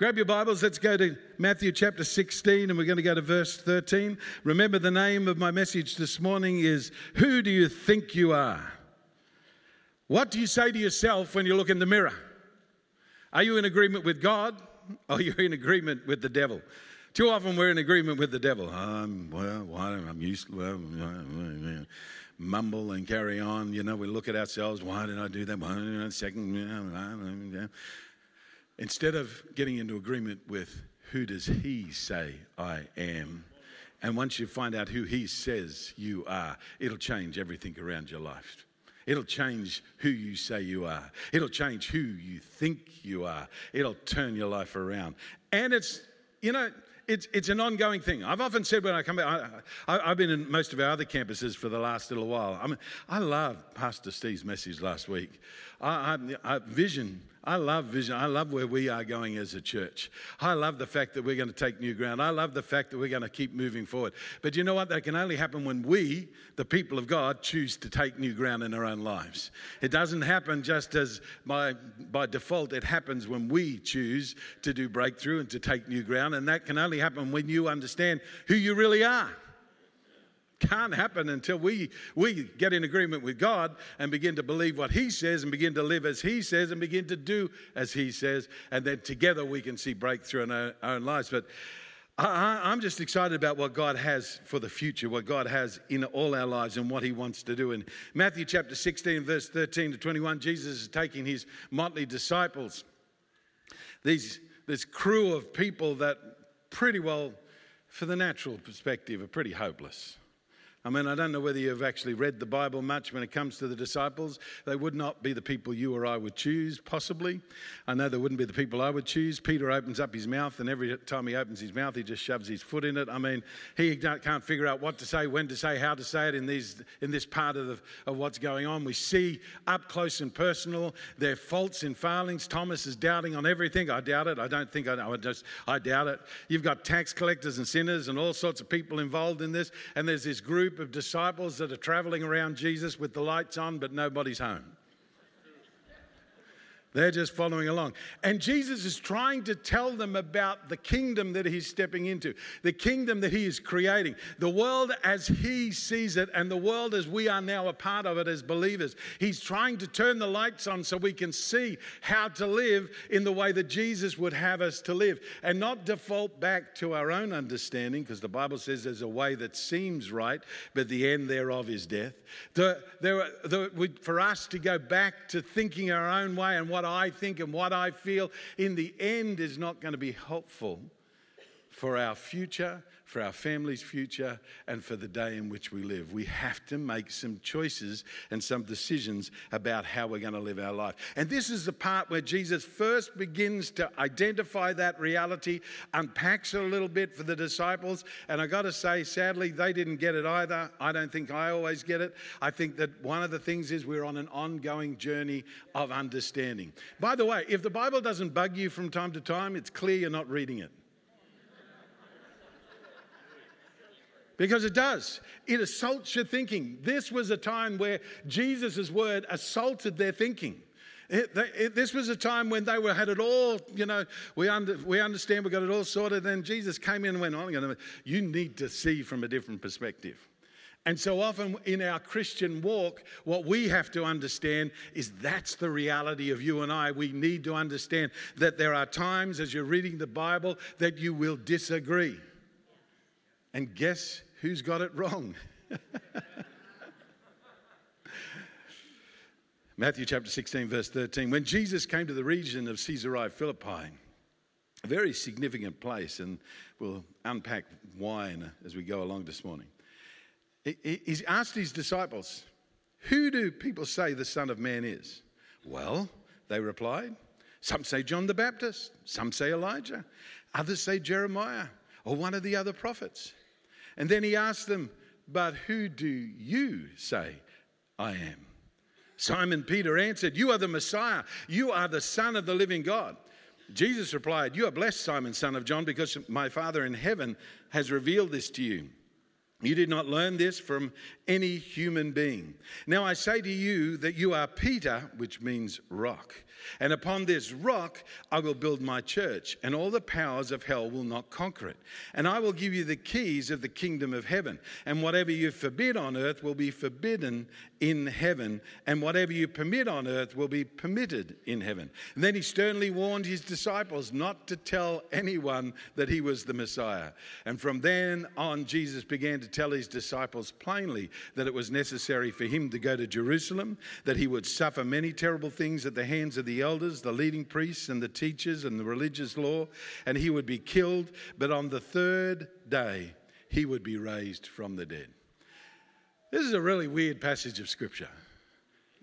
Grab your Bibles, let's go to Matthew chapter 16 and we're going to go to verse 13. Remember, the name of my message this morning is Who Do You Think You Are? What do you say to yourself when you look in the mirror? Are you in agreement with God or are you in agreement with the devil? Too often we're in agreement with the devil. Um, well, why, I'm well, mumble and carry on. You know, we look at ourselves. Why did I do that? Why? Instead of getting into agreement with who does he say I am, and once you find out who he says you are, it'll change everything around your life. It'll change who you say you are. It'll change who you think you are. It'll turn your life around. And it's, you know, it's, it's an ongoing thing. I've often said when I come back, I, have been in most of our other campuses for the last little while. I mean, I love Pastor Steve's message last week. I, I, I vision I love vision. I love where we are going as a church. I love the fact that we're going to take new ground. I love the fact that we're going to keep moving forward. But you know what? That can only happen when we, the people of God, choose to take new ground in our own lives. It doesn't happen just as by, by default, it happens when we choose to do breakthrough and to take new ground. And that can only happen when you understand who you really are can't happen until we, we get in agreement with God and begin to believe what He says and begin to live as He says and begin to do as He says. And then together we can see breakthrough in our, own lives. But I, am just excited about what God has for the future, what God has in all our lives and what He wants to do. In Matthew chapter 16, verse 13 to 21, Jesus is taking His motley disciples, these, this crew of people that pretty well, for the natural perspective, are pretty hopeless. I mean, I don't know whether you've actually read the Bible much when it comes to the disciples. They would not be the people you or I would choose, possibly. I know they wouldn't be the people I would choose. Peter opens up his mouth, and every time he opens his mouth, he just shoves his foot in it. I mean, he can't figure out what to say, when to say, how to say it in, these, in this part of, the, of what's going on. We see up close and personal their faults and failings. Thomas is doubting on everything. I doubt it. I don't think I know. I just, I doubt it. You've got tax collectors and sinners and all sorts of people involved in this, and there's this group group of disciples that are traveling around Jesus with the lights on, but nobody's home. They're just following along. And Jesus is trying to tell them about the kingdom that he's stepping into, the kingdom that he is creating, the world as he sees it, and the world as we are now a part of it as believers. He's trying to turn the lights on so we can see how to live in the way that Jesus would have us to live and not default back to our own understanding, because the Bible says there's a way that seems right, but the end thereof is death. The, the, the, for us to go back to thinking our own way and what what I think and what I feel. In the end is not going to be helpful for our future for our family's future, and for the day in which we live. We have to make some choices and some decisions about how we're going to live our life. And this is the part where Jesus first begins to identify that reality, unpacks it a little bit for the disciples. And I got to say, sadly, they didn't get it either. I don't think I always get it. I think that one of the things is we're on an ongoing journey of understanding. By the way, if the Bible doesn't bug you from time to time, it's clear you're not reading it. Because it does. It assaults your thinking. This was a time where Jesus' word assaulted their thinking. It, it, this was a time when they were had it all, you know, we, under, we understand we got it all sorted. Then Jesus came in and went, oh, on. you need to see from a different perspective. And so often in our Christian walk, what we have to understand is that's the reality of you and I. We need to understand that there are times as you're reading the Bible that you will disagree. And guess Who's got it wrong? Matthew chapter 16, verse 13. When Jesus came to the region of Caesarea Philippi, a very significant place, and we'll unpack why as we go along this morning. he asked his disciples, Who do people say the Son of Man is? Well, they replied, Some say John the Baptist, some say Elijah, others say Jeremiah or one of the other prophets. And then he asked them, But who do you say I am? Simon Peter answered, You are the Messiah. You are the Son of the living God. Jesus replied, You are blessed, Simon, son of John, because my Father in heaven has revealed this to you. You did not learn this from any human being. Now I say to you that you are Peter, which means rock. And upon this rock I will build my church, and all the powers of hell will not conquer it. And I will give you the keys of the kingdom of heaven. And whatever you forbid on earth will be forbidden in heaven, and whatever you permit on earth will be permitted in heaven. And then he sternly warned his disciples not to tell anyone that he was the Messiah. And from then on, Jesus began to tell his disciples plainly that it was necessary for him to go to Jerusalem, that he would suffer many terrible things at the hands of the elders, the leading priests, and the teachers, and the religious law, and he would be killed, but on the third day, he would be raised from the dead. This is a really weird passage of scripture.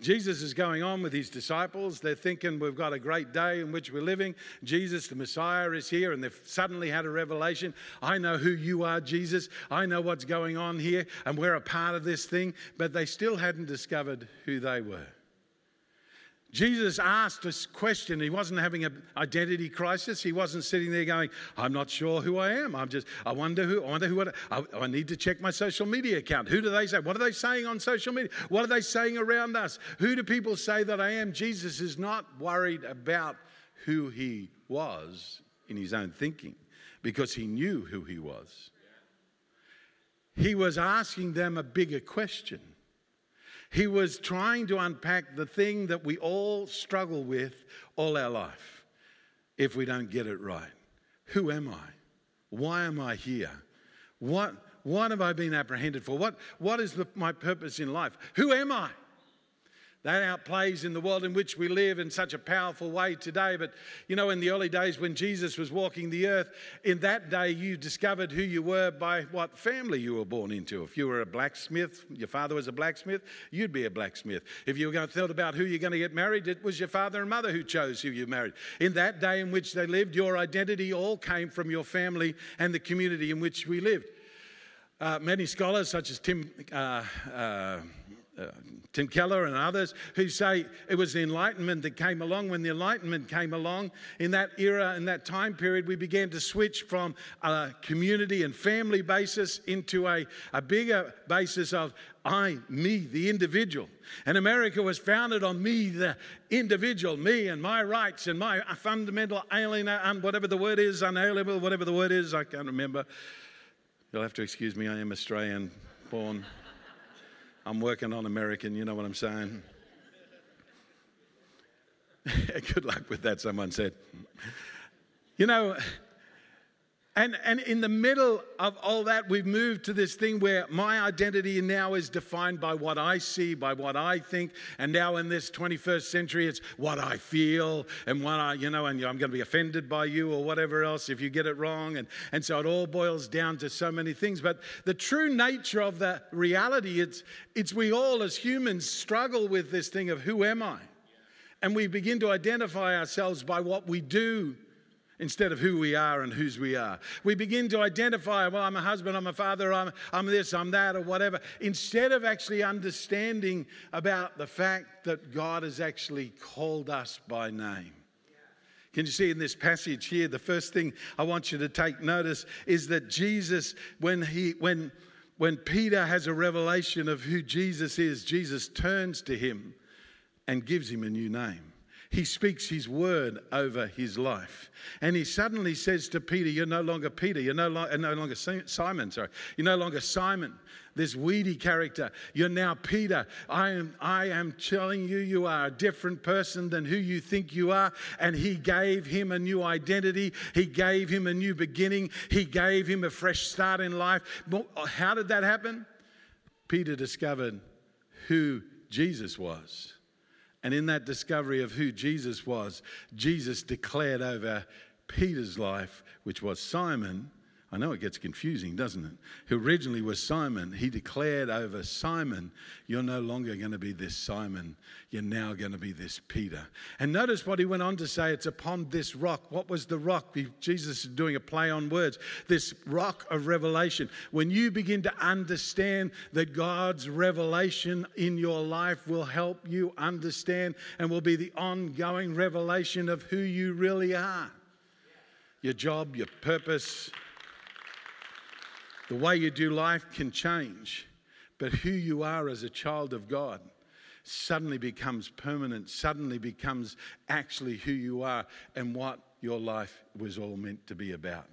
Jesus is going on with his disciples. They're thinking we've got a great day in which we're living. Jesus, the Messiah, is here, and they've suddenly had a revelation. I know who you are, Jesus. I know what's going on here, and we're a part of this thing. But they still hadn't discovered who they were. Jesus asked this question. He wasn't having an identity crisis. He wasn't sitting there going, I'm not sure who I am. I'm just, I wonder who, I wonder who, I, I need to check my social media account. Who do they say? What are they saying on social media? What are they saying around us? Who do people say that I am? Jesus is not worried about who he was in his own thinking because he knew who he was. He was asking them a bigger question. He was trying to unpack the thing that we all struggle with all our life if we don't get it right. Who am I? Why am I here? What, what have I been apprehended for? What, what is the, my purpose in life? Who am I? That outplays in the world in which we live in such a powerful way today. But you know, in the early days when Jesus was walking the earth, in that day you discovered who you were by what family you were born into. If you were a blacksmith, your father was a blacksmith, you'd be a blacksmith. If you were going to think about who you're going to get married, it was your father and mother who chose who you married. In that day in which they lived, your identity all came from your family and the community in which we lived. Uh, many scholars, such as Tim. Uh, uh, uh, Tim Keller and others who say it was the Enlightenment that came along. When the Enlightenment came along, in that era, in that time period, we began to switch from a community and family basis into a, a bigger basis of I, me, the individual. And America was founded on me, the individual, me and my rights and my fundamental alien, and whatever the word is, unalienable, whatever the word is, I can't remember. You'll have to excuse me, I am Australian born. I'm working on American, you know what I'm saying? Good luck with that, someone said. You know, and, and in the middle of all that, we've moved to this thing where my identity now is defined by what I see, by what I think. And now in this 21st century, it's what I feel and what I, you know, and I'm going to be offended by you or whatever else if you get it wrong. And, and so it all boils down to so many things. But the true nature of the reality, it's, it's we all as humans struggle with this thing of who am I? And we begin to identify ourselves by what we do instead of who we are and whose we are. We begin to identify, well, I'm a husband, I'm a father, I'm, I'm this, I'm that, or whatever, instead of actually understanding about the fact that God has actually called us by name. Can you see in this passage here, the first thing I want you to take notice is that Jesus, when he, when, when Peter has a revelation of who Jesus is, Jesus turns to him and gives him a new name he speaks his word over his life. And he suddenly says to Peter, You're no longer Peter, you're no, lo- uh, no longer Simon, sorry. You're no longer Simon, this weedy character. You're now Peter. I am, I am telling you, you are a different person than who you think you are. And he gave him a new identity, he gave him a new beginning, he gave him a fresh start in life. Uh, how did that happen? Peter discovered who Jesus was. And in that discovery of who Jesus was, Jesus declared over Peter's life, which was Simon, I know it gets confusing, doesn't it? Who originally was Simon, he declared over Simon, You're no longer going to be this Simon, you're now going to be this Peter. And notice what he went on to say it's upon this rock. What was the rock? Jesus is doing a play on words. This rock of revelation. When you begin to understand that God's revelation in your life will help you understand and will be the ongoing revelation of who you really are your job, your purpose the way you do life can change, but who you are as a child of God suddenly becomes permanent, suddenly becomes actually who you are and what your life was all meant to be about.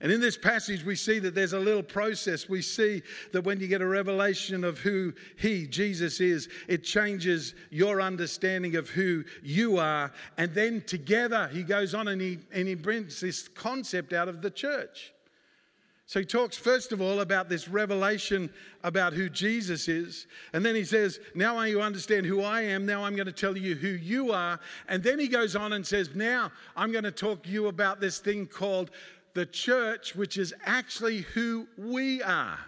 And in this passage, we see that there's a little process. We see that when you get a revelation of who He, Jesus, is, it changes your understanding of who you are. And then together, He goes on and He, and he brings this concept out of the church. So he talks first of all about this revelation about who Jesus is. And then he says, Now you understand who I am. Now I'm going to tell you who you are. And then he goes on and says, Now I'm going to talk to you about this thing called the church, which is actually who we are.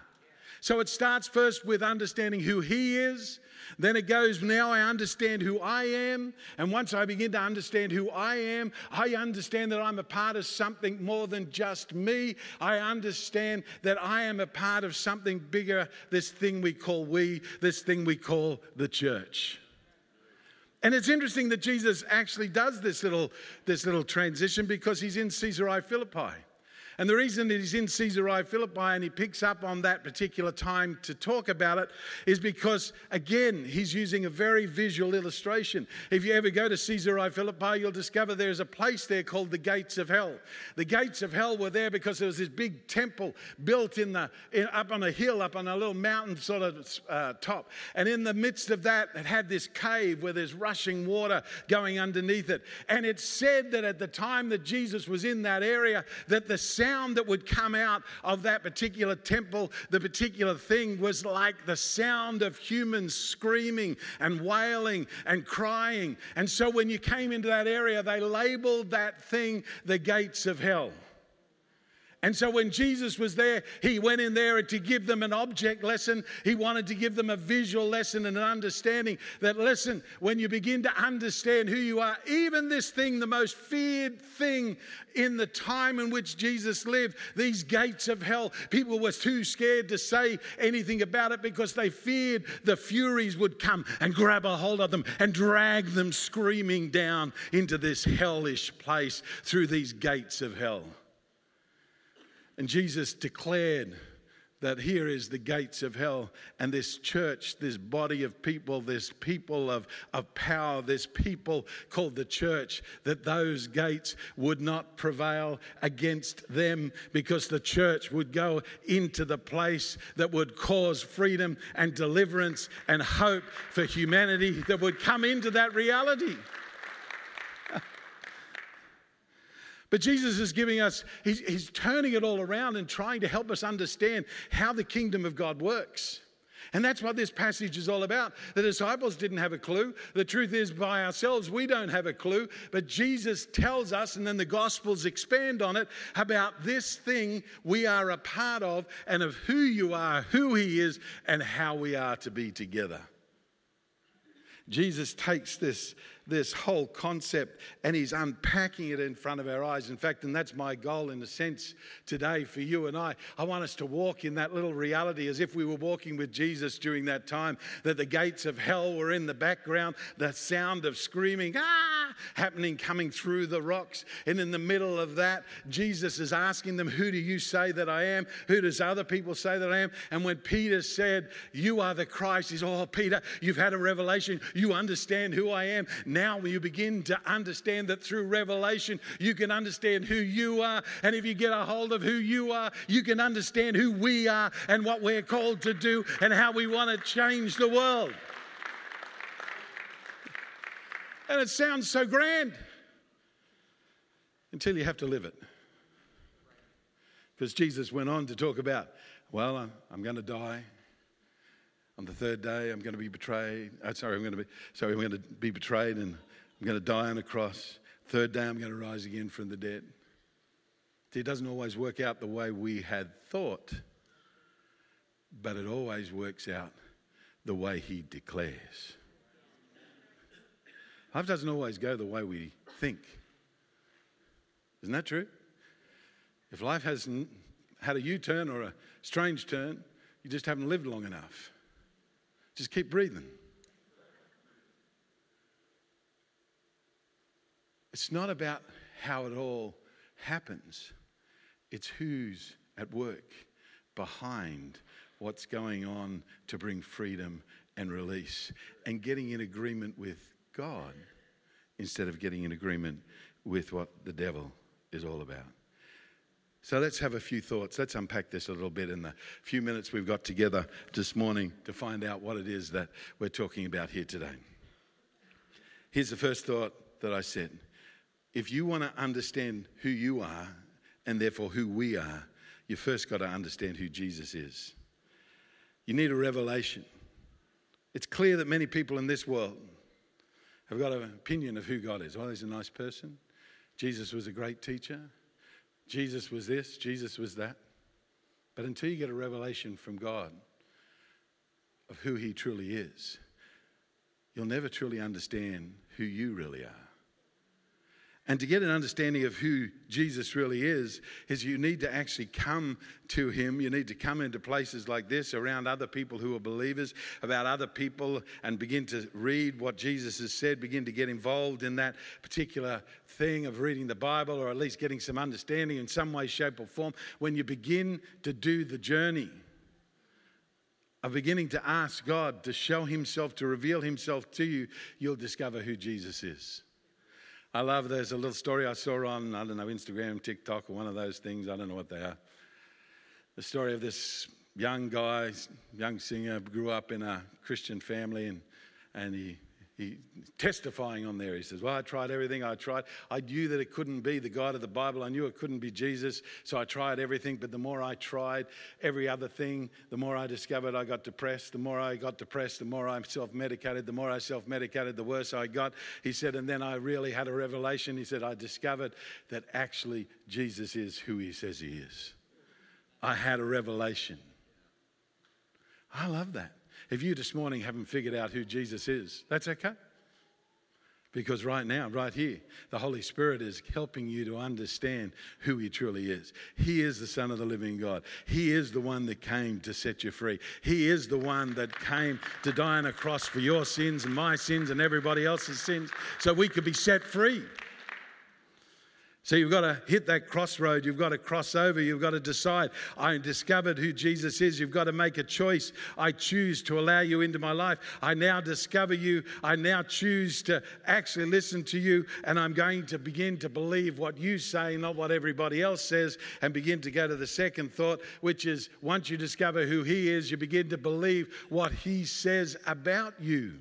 So it starts first with understanding who He is. Then it goes, now I understand who I am. And once I begin to understand who I am, I understand that I'm a part of something more than just me. I understand that I am a part of something bigger, this thing we call we, this thing we call the church. And it's interesting that Jesus actually does this little, this little transition because he's in Caesarea Philippi. And the reason that he's in Caesarea Philippi and he picks up on that particular time to talk about it is because, again, he's using a very visual illustration. If you ever go to Caesarea Philippi, you'll discover there's a place there called the Gates of Hell. The Gates of Hell were there because there was this big temple built in the, in, up on a hill, up on a little mountain sort of uh, top. And in the midst of that, it had this cave where there's rushing water going underneath it. And it said that at the time that Jesus was in that area, that the sound sound that would come out of that particular temple, the particular thing, was like the sound of humans screaming and wailing and crying. And so when you came into that area, they labeled that thing the gates of hell. And so when Jesus was there, he went in there to give them an object lesson. He wanted to give them a visual lesson and an understanding that, listen, when you begin to understand who you are, even this thing, the most feared thing in the time in which Jesus lived, these gates of hell, people were too scared to say anything about it because they feared the Furies would come and grab a hold of them and drag them screaming down into this hellish place through these gates of hell. And Jesus declared that here is the gates of hell, and this church, this body of people, this people of, of power, this people called the church, that those gates would not prevail against them because the church would go into the place that would cause freedom and deliverance and hope for humanity that would come into that reality. But Jesus is giving us, he's, he's turning it all around and trying to help us understand how the kingdom of God works. And that's what this passage is all about. The disciples didn't have a clue. The truth is, by ourselves, we don't have a clue. But Jesus tells us, and then the Gospels expand on it, about this thing we are a part of, and of who you are, who He is, and how we are to be together. Jesus takes this this whole concept and he's unpacking it in front of our eyes. In fact, and that's my goal in a sense today for you and I. I want us to walk in that little reality as if we were walking with Jesus during that time, that the gates of hell were in the background, the sound of screaming, ah, happening coming through the rocks. And in the middle of that, Jesus is asking them, Who do you say that I am? Who does other people say that I am? And when Peter said, You are the Christ, he's, Oh, Peter, you've had a revelation. You understand who I am. Now now you begin to understand that through revelation, you can understand who you are. And if you get a hold of who you are, you can understand who we are and what we're called to do and how we want to change the world. And it sounds so grand until you have to live it. Because Jesus went on to talk about, well, I'm, I'm going to die. On the third day, I'm going to be betrayed. Oh, sorry, I'm going to be sorry, I'm going to be betrayed, and I'm going to die on a cross. Third day, I'm going to rise again from the dead. See, it doesn't always work out the way we had thought, but it always works out the way He declares. Life doesn't always go the way we think. Isn't that true? If life hasn't had a U turn or a strange turn, you just haven't lived long enough. Just keep breathing. It's not about how it all happens, it's who's at work behind what's going on to bring freedom and release and getting in agreement with God instead of getting in agreement with what the devil is all about. So let's have a few thoughts. Let's unpack this a little bit in the few minutes we've got together this morning to find out what it is that we're talking about here today. Here's the first thought that I said. If you want to understand who you are and therefore who we are, you first got to understand who Jesus is. You need a revelation. It's clear that many people in this world have got an opinion of who God is. Well, he's a nice person. Jesus was a great teacher. Jesus was this, Jesus was that. But until you get a revelation from God of who He truly is, you'll never truly understand who you really are. And to get an understanding of who Jesus really is, is you need to actually come to him. You need to come into places like this around other people who are believers, about other people, and begin to read what Jesus has said, begin to get involved in that particular thing of reading the Bible or at least getting some understanding in some way, shape, or form. When you begin to do the journey, of beginning to ask God to show Himself, to reveal Himself to you, you'll discover who Jesus is. I love there's a little story I saw on, I don't know, Instagram, TikTok, or one of those things. I don't know what they are. The story of this young guy, young singer, grew up in a Christian family and, and he he testifying on there. He says, Well, I tried everything. I tried. I knew that it couldn't be the God of the Bible. I knew it couldn't be Jesus. So I tried everything. But the more I tried every other thing, the more I discovered I got depressed. The more I got depressed, the more I self medicated. The more I self medicated, the worse I got. He said, And then I really had a revelation. He said, I discovered that actually Jesus is who he says he is. I had a revelation. I love that. If you this morning haven't figured out who Jesus is, that's okay. Because right now, right here, the Holy Spirit is helping you to understand who He truly is. He is the Son of the living God. He is the one that came to set you free. He is the one that came to die on a cross for your sins and my sins and everybody else's sins so we could be set free. So you've got to hit that crossroad. You've got to cross over. You've got to decide. I discovered who Jesus is. You've got to make a choice. I choose to allow you into my life. I now discover you. I now choose to actually listen to you. And I'm going to begin to believe what you say, not what everybody else says, and begin to go to the second thought, which is once you discover who He is, you begin to believe what He says about you.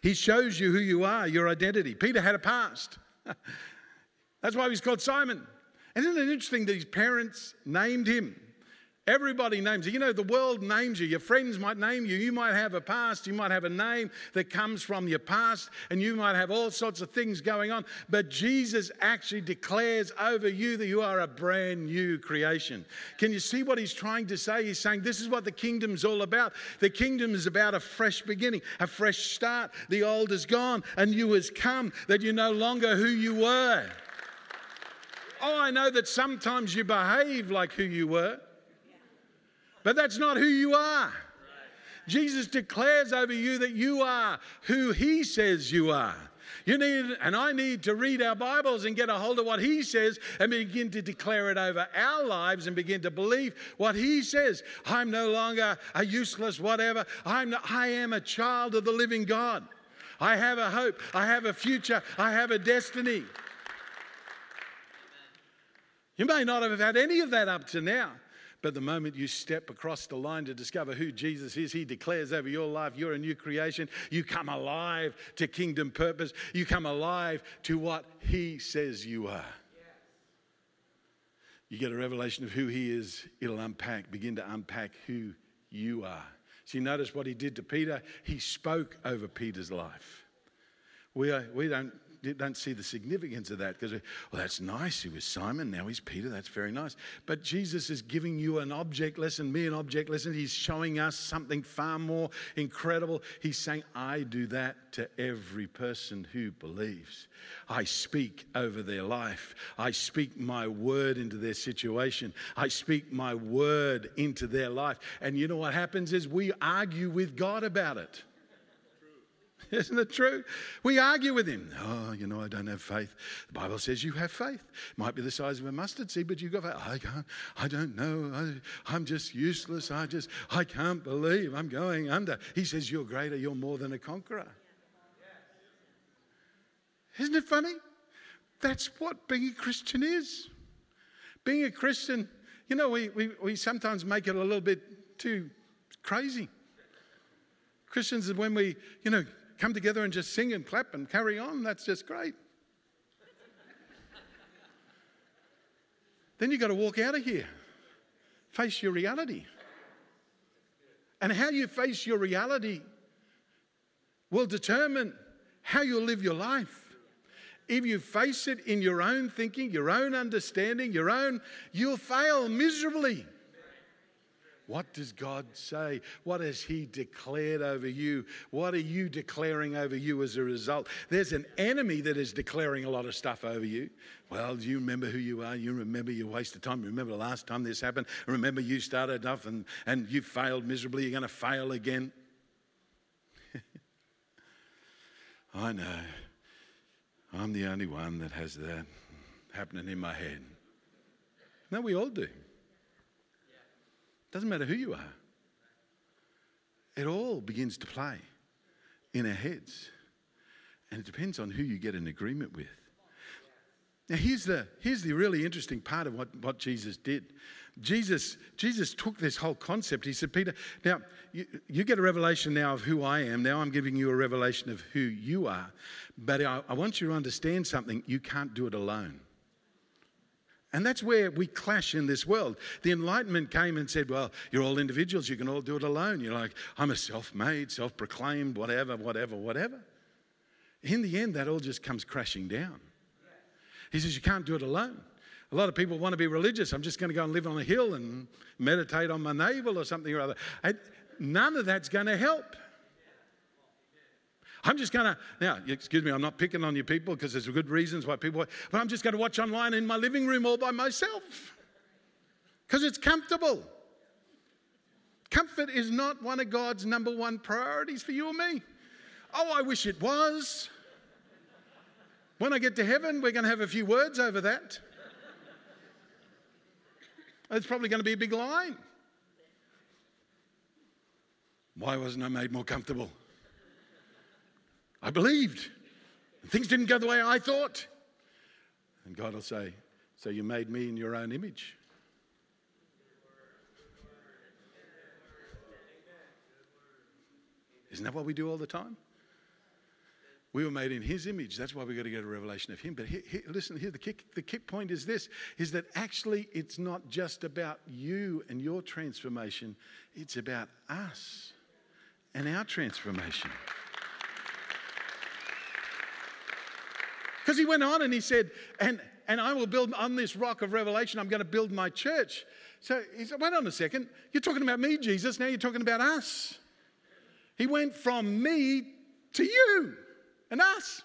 He shows you who you are, your identity. Peter had a past. That's why he's called Simon. And isn't it interesting that his parents named him? Everybody names you. You know, the world names you. Your friends might name you. You might have a past. You might have a name that comes from your past, and you might have all sorts of things going on. But Jesus actually declares over you that you are a brand new creation. Can you see what he's trying to say? He's saying this is what the kingdom's all about. The kingdom is about a fresh beginning, a fresh start. The old is gone, and new has come, that you're no longer who you were. Oh, I know that sometimes you behave like who you were. But that's not who you are. Jesus declares over you that you are who He says you are. You need, and I need to read our Bibles and get a hold of what He says and begin to declare it over our lives and begin to believe what He says. I'm no longer a useless whatever. I'm not, I am a child of the living God. I have a hope. I have a future. I have a destiny. You may not have had any of that up to now. But the moment you step across the line to discover who Jesus is, He declares over your life, you're a new creation. You come alive to kingdom purpose. You come alive to what He says you are. You get a revelation of who He is, it'll unpack, begin to unpack who you are. So you notice what He did to Peter? He spoke over Peter's life. We, are, we don't don't see the significance of that because, well, that's nice. He was Simon, now he's Peter. That's very nice. But Jesus is giving you an object lesson, me an object lesson. He's showing us something far more incredible. He's saying, I do that to every person who believes. I speak over their life. I speak my word into their situation. I speak my word into their life. And you know what happens is we argue with God about it. Isn't it true? We argue with him. Oh, you know, I don't have faith. The Bible says you have faith. It Might be the size of a mustard seed, but you've got faith. I can't, I don't know. I, I'm just useless. I just, I can't believe I'm going under. He says, You're greater. You're more than a conqueror. Isn't it funny? That's what being a Christian is. Being a Christian, you know, we, we, we sometimes make it a little bit too crazy. Christians when we, you know, come together and just sing and clap and carry on. That's just great. then you've got to walk out of here, face your reality. And how you face your reality will determine how you'll live your life. If you face it in your own thinking, your own understanding, your own, you'll fail miserably. What does God say? What has He declared over you? What are you declaring over you as a result? There's an enemy that is declaring a lot of stuff over you. Well, do you remember who you are? You remember your wasted time. You remember the last time this happened. Remember you started off and, and you failed miserably. You're going to fail again. I know. I'm the only one that has that happening in my head. No, we all do. Doesn't matter who you are. It all begins to play in our heads. And it depends on who you get an agreement with. Now, here's the, here's the really interesting part of what, what Jesus did. Jesus, Jesus took this whole concept. He said, Peter, now you, you, get a revelation now of who I am. Now I'm giving you a revelation of who you are. But I, I want you to understand something. You can't do it alone. And that's where we clash in this world. The Enlightenment came and said, Well, you're all individuals, you can all do it alone. You're like, I'm a self made, self proclaimed, whatever, whatever, whatever. In the end, that all just comes crashing down. He says, You can't do it alone. A lot of people want to be religious. I'm just going to go and live on a hill and meditate on my navel or something or other. none of that's going to help. I'm just going to, now, excuse me, I'm not picking on you people because there's good reasons why people, but I'm just going to watch online in my living room all by myself because it's comfortable. Comfort is not one of God's number one priorities for you or me. Oh, I wish it was. When I get to heaven, we're going to have a few words over that. It's probably going to be a big line. Why wasn't I made more comfortable? I believed. Things didn't go the way I thought. And God will say, So you made me in your own image. Isn't that what we do all the time? We were made in His image. That's why we've got to get a revelation of Him. But listen, here the kick, the kick point is this: is that actually it's not just about you and your transformation; it's about us and our transformation. Because he went on and he said, and, and I will build on this rock of revelation, I'm going to build my church. So he said, wait on a second. You're talking about me, Jesus. Now you're talking about us. He went from me to you and us.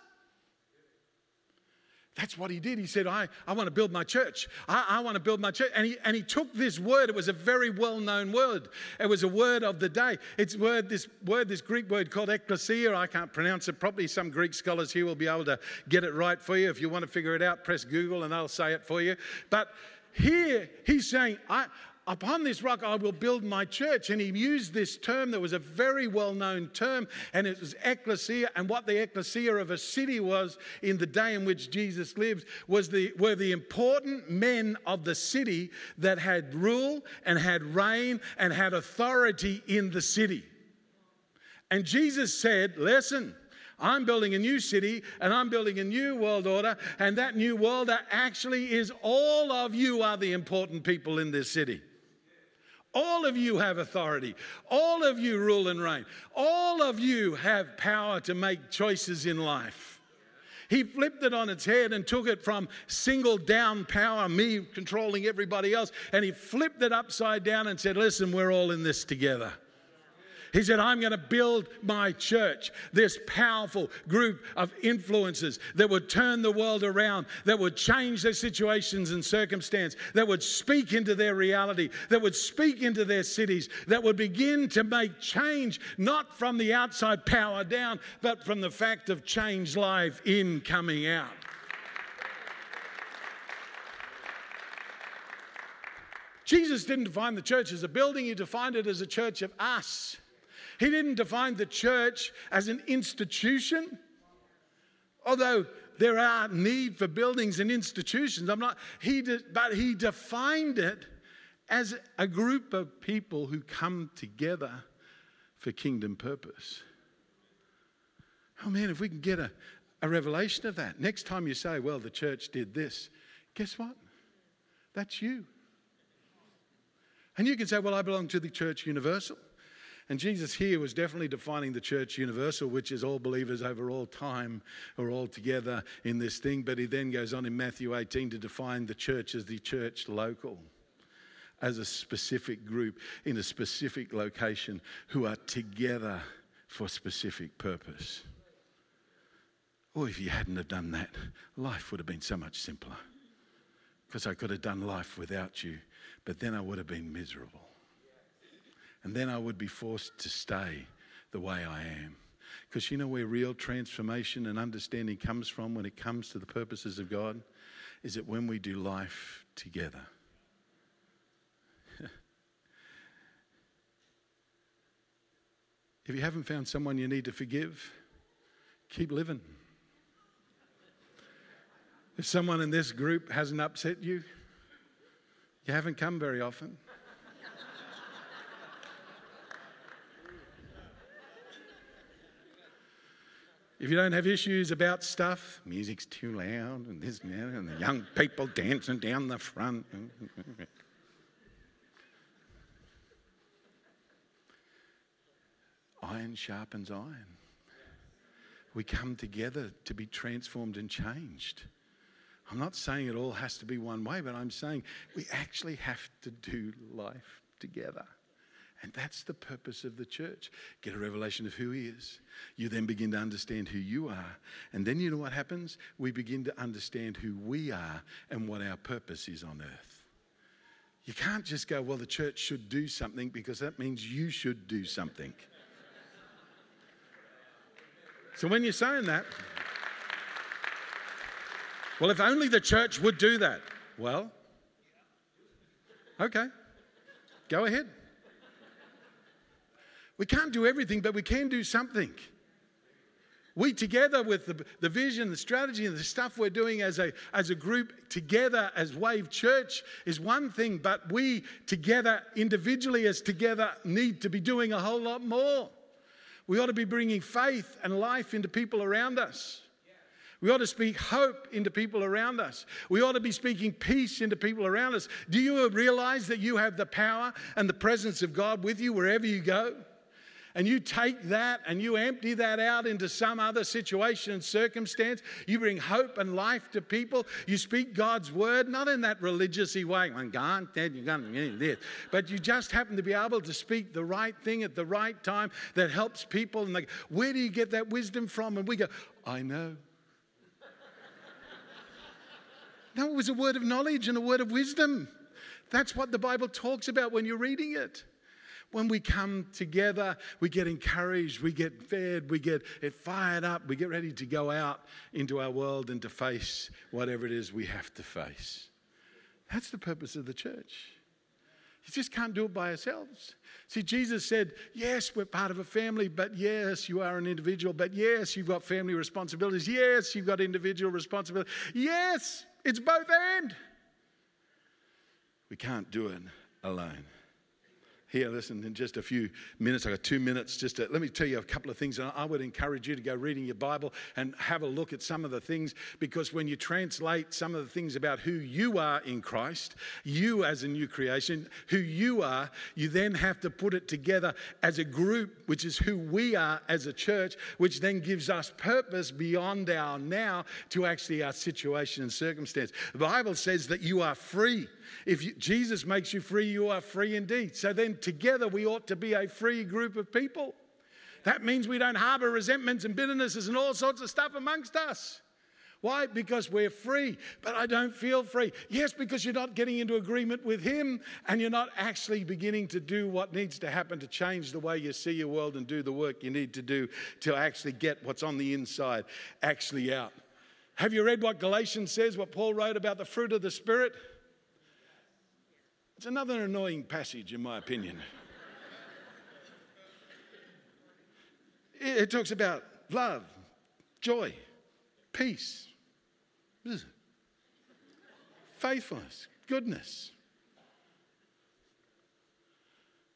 That's what he did. He said, I, I want to build my church. I, I want to build my church. And he, and he took this word. It was a very well known word. It was a word of the day. It's word, this word, this Greek word called ecclesia. I can't pronounce it properly. Some Greek scholars here will be able to get it right for you. If you want to figure it out, press Google and they'll say it for you. But here he's saying, I, Upon this rock I will build my church. And he used this term that was a very well known term, and it was ecclesia. And what the ecclesia of a city was in the day in which Jesus lived was the, were the important men of the city that had rule and had reign and had authority in the city. And Jesus said, Listen, I'm building a new city and I'm building a new world order, and that new world actually is all of you are the important people in this city. All of you have authority. All of you rule and reign. All of you have power to make choices in life. He flipped it on its head and took it from single down power, me controlling everybody else, and he flipped it upside down and said, Listen, we're all in this together. He said, I'm going to build my church, this powerful group of influencers that would turn the world around, that would change their situations and circumstance, that would speak into their reality, that would speak into their cities, that would begin to make change, not from the outside power down, but from the fact of change life in coming out. Jesus didn't define the church as a building, he defined it as a church of us. He didn't define the church as an institution, although there are need for buildings and institutions. I'm not, he did, but he defined it as a group of people who come together for kingdom purpose. Oh man, if we can get a, a revelation of that, next time you say, well, the church did this, guess what? That's you. And you can say, well, I belong to the church universal. And Jesus here was definitely defining the church universal, which is all believers over all time are all together in this thing. But he then goes on in Matthew 18 to define the church as the church local, as a specific group in a specific location who are together for specific purpose. Oh, if you hadn't have done that, life would have been so much simpler. Because I could have done life without you but then I would have been miserable. And then I would be forced to stay the way I am. Because you know where real transformation and understanding comes from when it comes to the purposes of God? Is that when we do life together. if you haven't found someone you need to forgive, keep living. If someone in this group hasn't upset you, you haven't come very often. If you don't have issues about stuff, music's too loud and this and that, and the young people dancing down the front. iron sharpens iron. We come together to be transformed and changed. I'm not saying it all has to be one way, but I'm saying we actually have to do life together. And that's the purpose of the church. Get a revelation of who He is. You then begin to understand who you are. And then you know what happens? We begin to understand who we are and what our purpose is on earth. You can't just go, well, the church should do something because that means you should do something. So when you're saying that, well, if only the church would do that. Well, okay, go ahead. We can't do everything, but we can do something. We, together with the, the vision, the strategy, and the stuff we're doing as a, as a group, together as Wave Church, is one thing, but we together, individually as together, need to be doing a whole lot more. We ought to be bringing faith and life into people around us. We ought to speak hope into people around us. We ought to be speaking peace into people around us. Do you realize that you have the power and the presence of God with you wherever you go? And you take that and you empty that out into some other situation and circumstance. You bring hope and life to people. You speak God's word, not in that religious way, God said you're going to this, but you just happen to be able to speak the right thing at the right time that helps people. And they, go, where do you get that wisdom from? And we go, I know. No, it was a word of knowledge and a word of wisdom. That's what the Bible talks about when you're reading it. When we come together, we get encouraged, we get fed, we get it fired up, we get ready to go out into our world and to face whatever it is we have to face. That's the purpose of the church. You just can't do it by ourselves. See, Jesus said, Yes, we're part of a family, but yes, you are an individual, but yes, you've got family responsibilities. Yes, you've got individual responsibilities. Yes, it's both and. We can't do it alone. Here, listen, in just a few minutes, I got two minutes just to let me tell you a couple of things. And I would encourage you to go reading your Bible and have a look at some of the things because when you translate some of the things about who you are in Christ, you as a new creation, who you are, you then have to put it together as a group, which is who we are as a church, which then gives us purpose beyond our now to actually our situation and circumstance. The Bible says that you are free. If you, Jesus makes you free, you are free indeed. So then together we ought to be a free group of people. That means we don't harbor resentments and bitternesses and all sorts of stuff amongst us. Why? Because we're free, but I don't feel free. Yes, because you're not getting into agreement with Him and you're not actually beginning to do what needs to happen to change the way you see your world and do the work you need to do to actually get what's on the inside actually out. Have you read what Galatians says, what Paul wrote about the fruit of the Spirit? It's another annoying passage, in my opinion. it talks about love, joy, peace, faithfulness, goodness.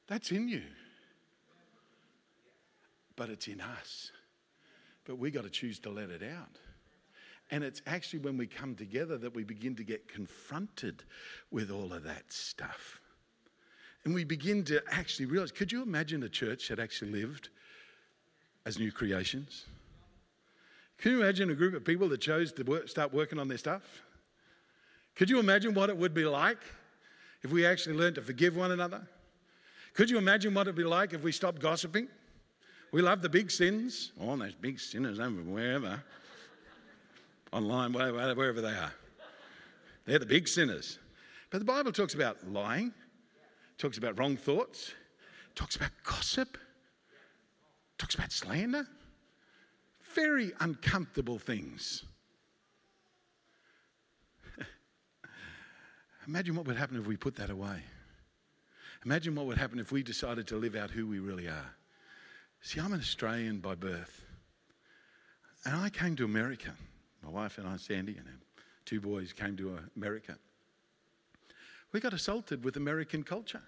That's in you. But it's in us. But we got to choose to let it out. And it's actually when we come together that we begin to get confronted with all of that stuff. And we begin to actually realize could you imagine a church that actually lived as new creations? Can you imagine a group of people that chose to work, start working on their stuff? Could you imagine what it would be like if we actually learned to forgive one another? Could you imagine what it would be like if we stopped gossiping? We love the big sins. Oh, those big sinners over wherever online, wherever, they are. They're the big sinners. But the Bible talks about lying, talks about wrong thoughts, talks about gossip, talks about slander. Very uncomfortable things. Imagine what would happen if we put that away. Imagine what would happen if we decided to live out who we really are. See, I'm an Australian by birth. And I came to America my wife and I, Sandy, and two boys came to America. We got assaulted with American culture.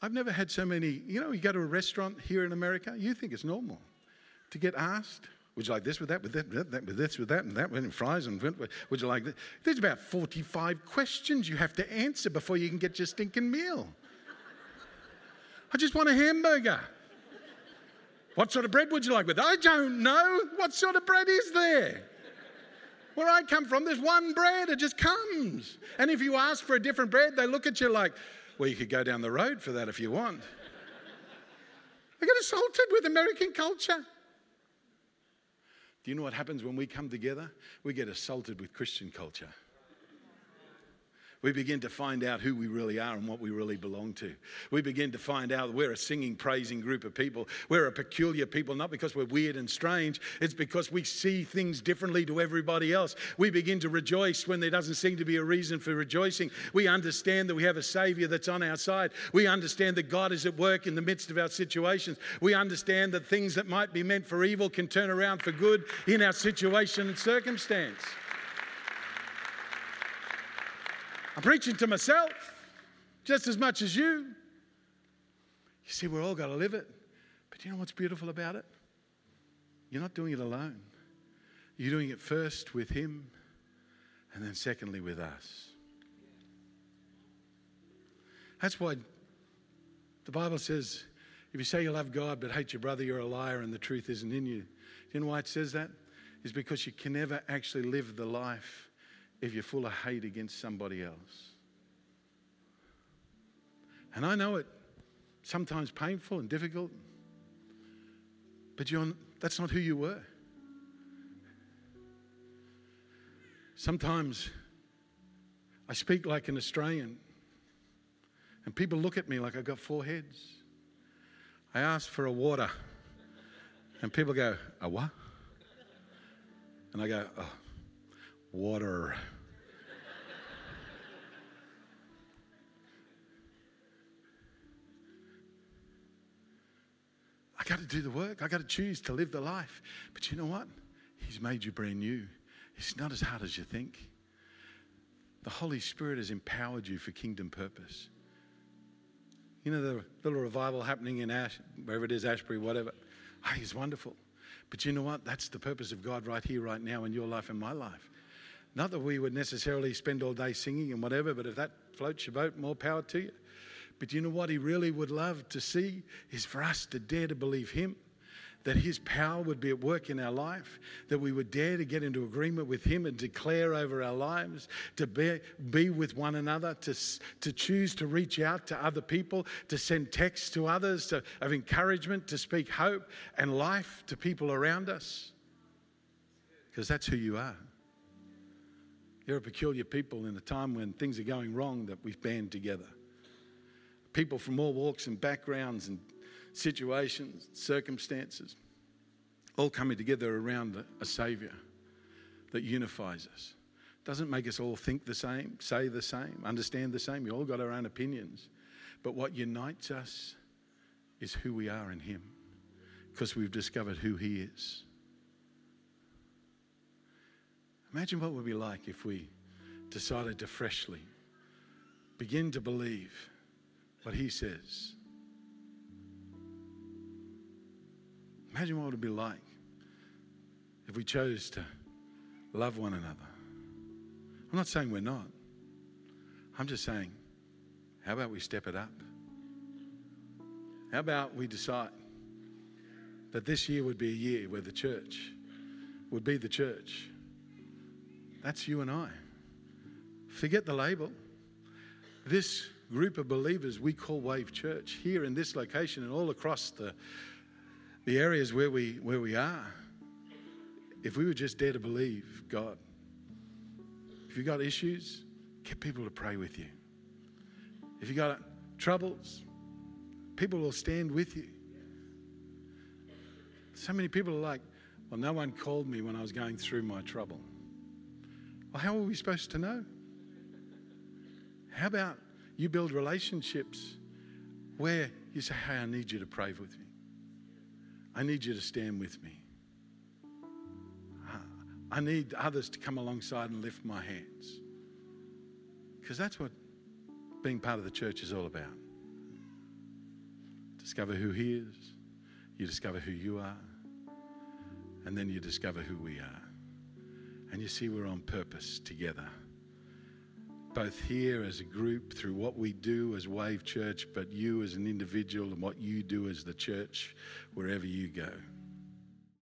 I've never had so many, you know, you go to a restaurant here in America, you think it's normal to get asked, would you like this with that, with that, with that, with this, with that, and that, and fries, and would you like? There's about 45 questions you have to answer before you can get your stinking meal. I just want a hamburger. What sort of bread would you like with? I don't know. What sort of bread is there? Where I come from, there's one bread, it just comes. And if you ask for a different bread, they look at you like, well, you could go down the road for that if you want. I get assaulted with American culture. Do you know what happens when we come together? We get assaulted with Christian culture we begin to find out who we really are and what we really belong to. We begin to find out we're a singing, praising group of people. We're a peculiar people, not because we're weird and strange, it's because we see things differently to everybody else. We begin to rejoice when there doesn't seem to be a reason for rejoicing. We understand that we have a Savior that's on our side. We understand that God is at work in the midst of our situations. We understand that things that might be meant for evil can turn around for good in our situation and circumstance. I'm preaching to myself just as much as you. You see, we're all got to live it. But you know what's beautiful about it? You're not doing it alone. You're doing it first with Him, and then secondly with us. That's why the Bible says if you say you love God but hate your brother, you're a liar and the truth isn't in you. Do you know why it says that? Is because you can never actually live the life if you're full of hate against somebody else. And I know it sometimes painful and difficult, but you're, that's not who you were. Sometimes I speak like an Australian, and people look at me like I've got four heads. I ask for a water, and people go, A what? And I go, Oh, water. I got to do the work. I got to choose to live the life. But you know what? He's made you brand new. It's not as hard as you think. The Holy Spirit has empowered you for kingdom purpose. You know, the little revival happening in Ash, wherever it is, Ashbury, whatever. Ah, hey, it's wonderful. But you know what? That's the purpose of God right here, right now, in your life and my life. Not that we would necessarily spend all day singing and whatever, but if that floats your boat, more power to you. But you know what he really would love to see is for us to dare to believe him, that His power would be at work in our life, that we would dare to get into agreement with Him and declare over our lives, to be, be with one another, to, to choose to reach out to other people, to send texts to others to, of encouragement, to speak hope and life to people around us. Because that's who you are. You're a peculiar people in a time when things are going wrong that we've band together. People from all walks and backgrounds and situations, circumstances, all coming together around a Savior that unifies us. Doesn't make us all think the same, say the same, understand the same. We all got our own opinions. But what unites us is who we are in Him because we've discovered who He is. Imagine what it would be like if we decided to freshly begin to believe what He says Imagine what it would be like if we chose to love one another. I'm not saying we're not. I'm just saying, how about we step it up? How about we decide that this year would be a year where the church would be the church? That's you and I. Forget the label. This group of believers we call Wave Church here in this location and all across the the areas where we, where we are, if we would just dare to believe God, if you got issues, get people to pray with you. If you got troubles, people will stand with you. So many people are like, well, no one called me when I was going through my trouble. How are we supposed to know? How about you build relationships where you say, hey, I need you to pray with me? I need you to stand with me. Ah, I need others to come alongside and lift my hands. Because that's what being part of the church is all about. Discover who He is, you discover who you are, and then you discover who we are. And you see, we're on purpose together both here as a group through what we do as Wave Church, but you as an individual and what you do as the church wherever you go.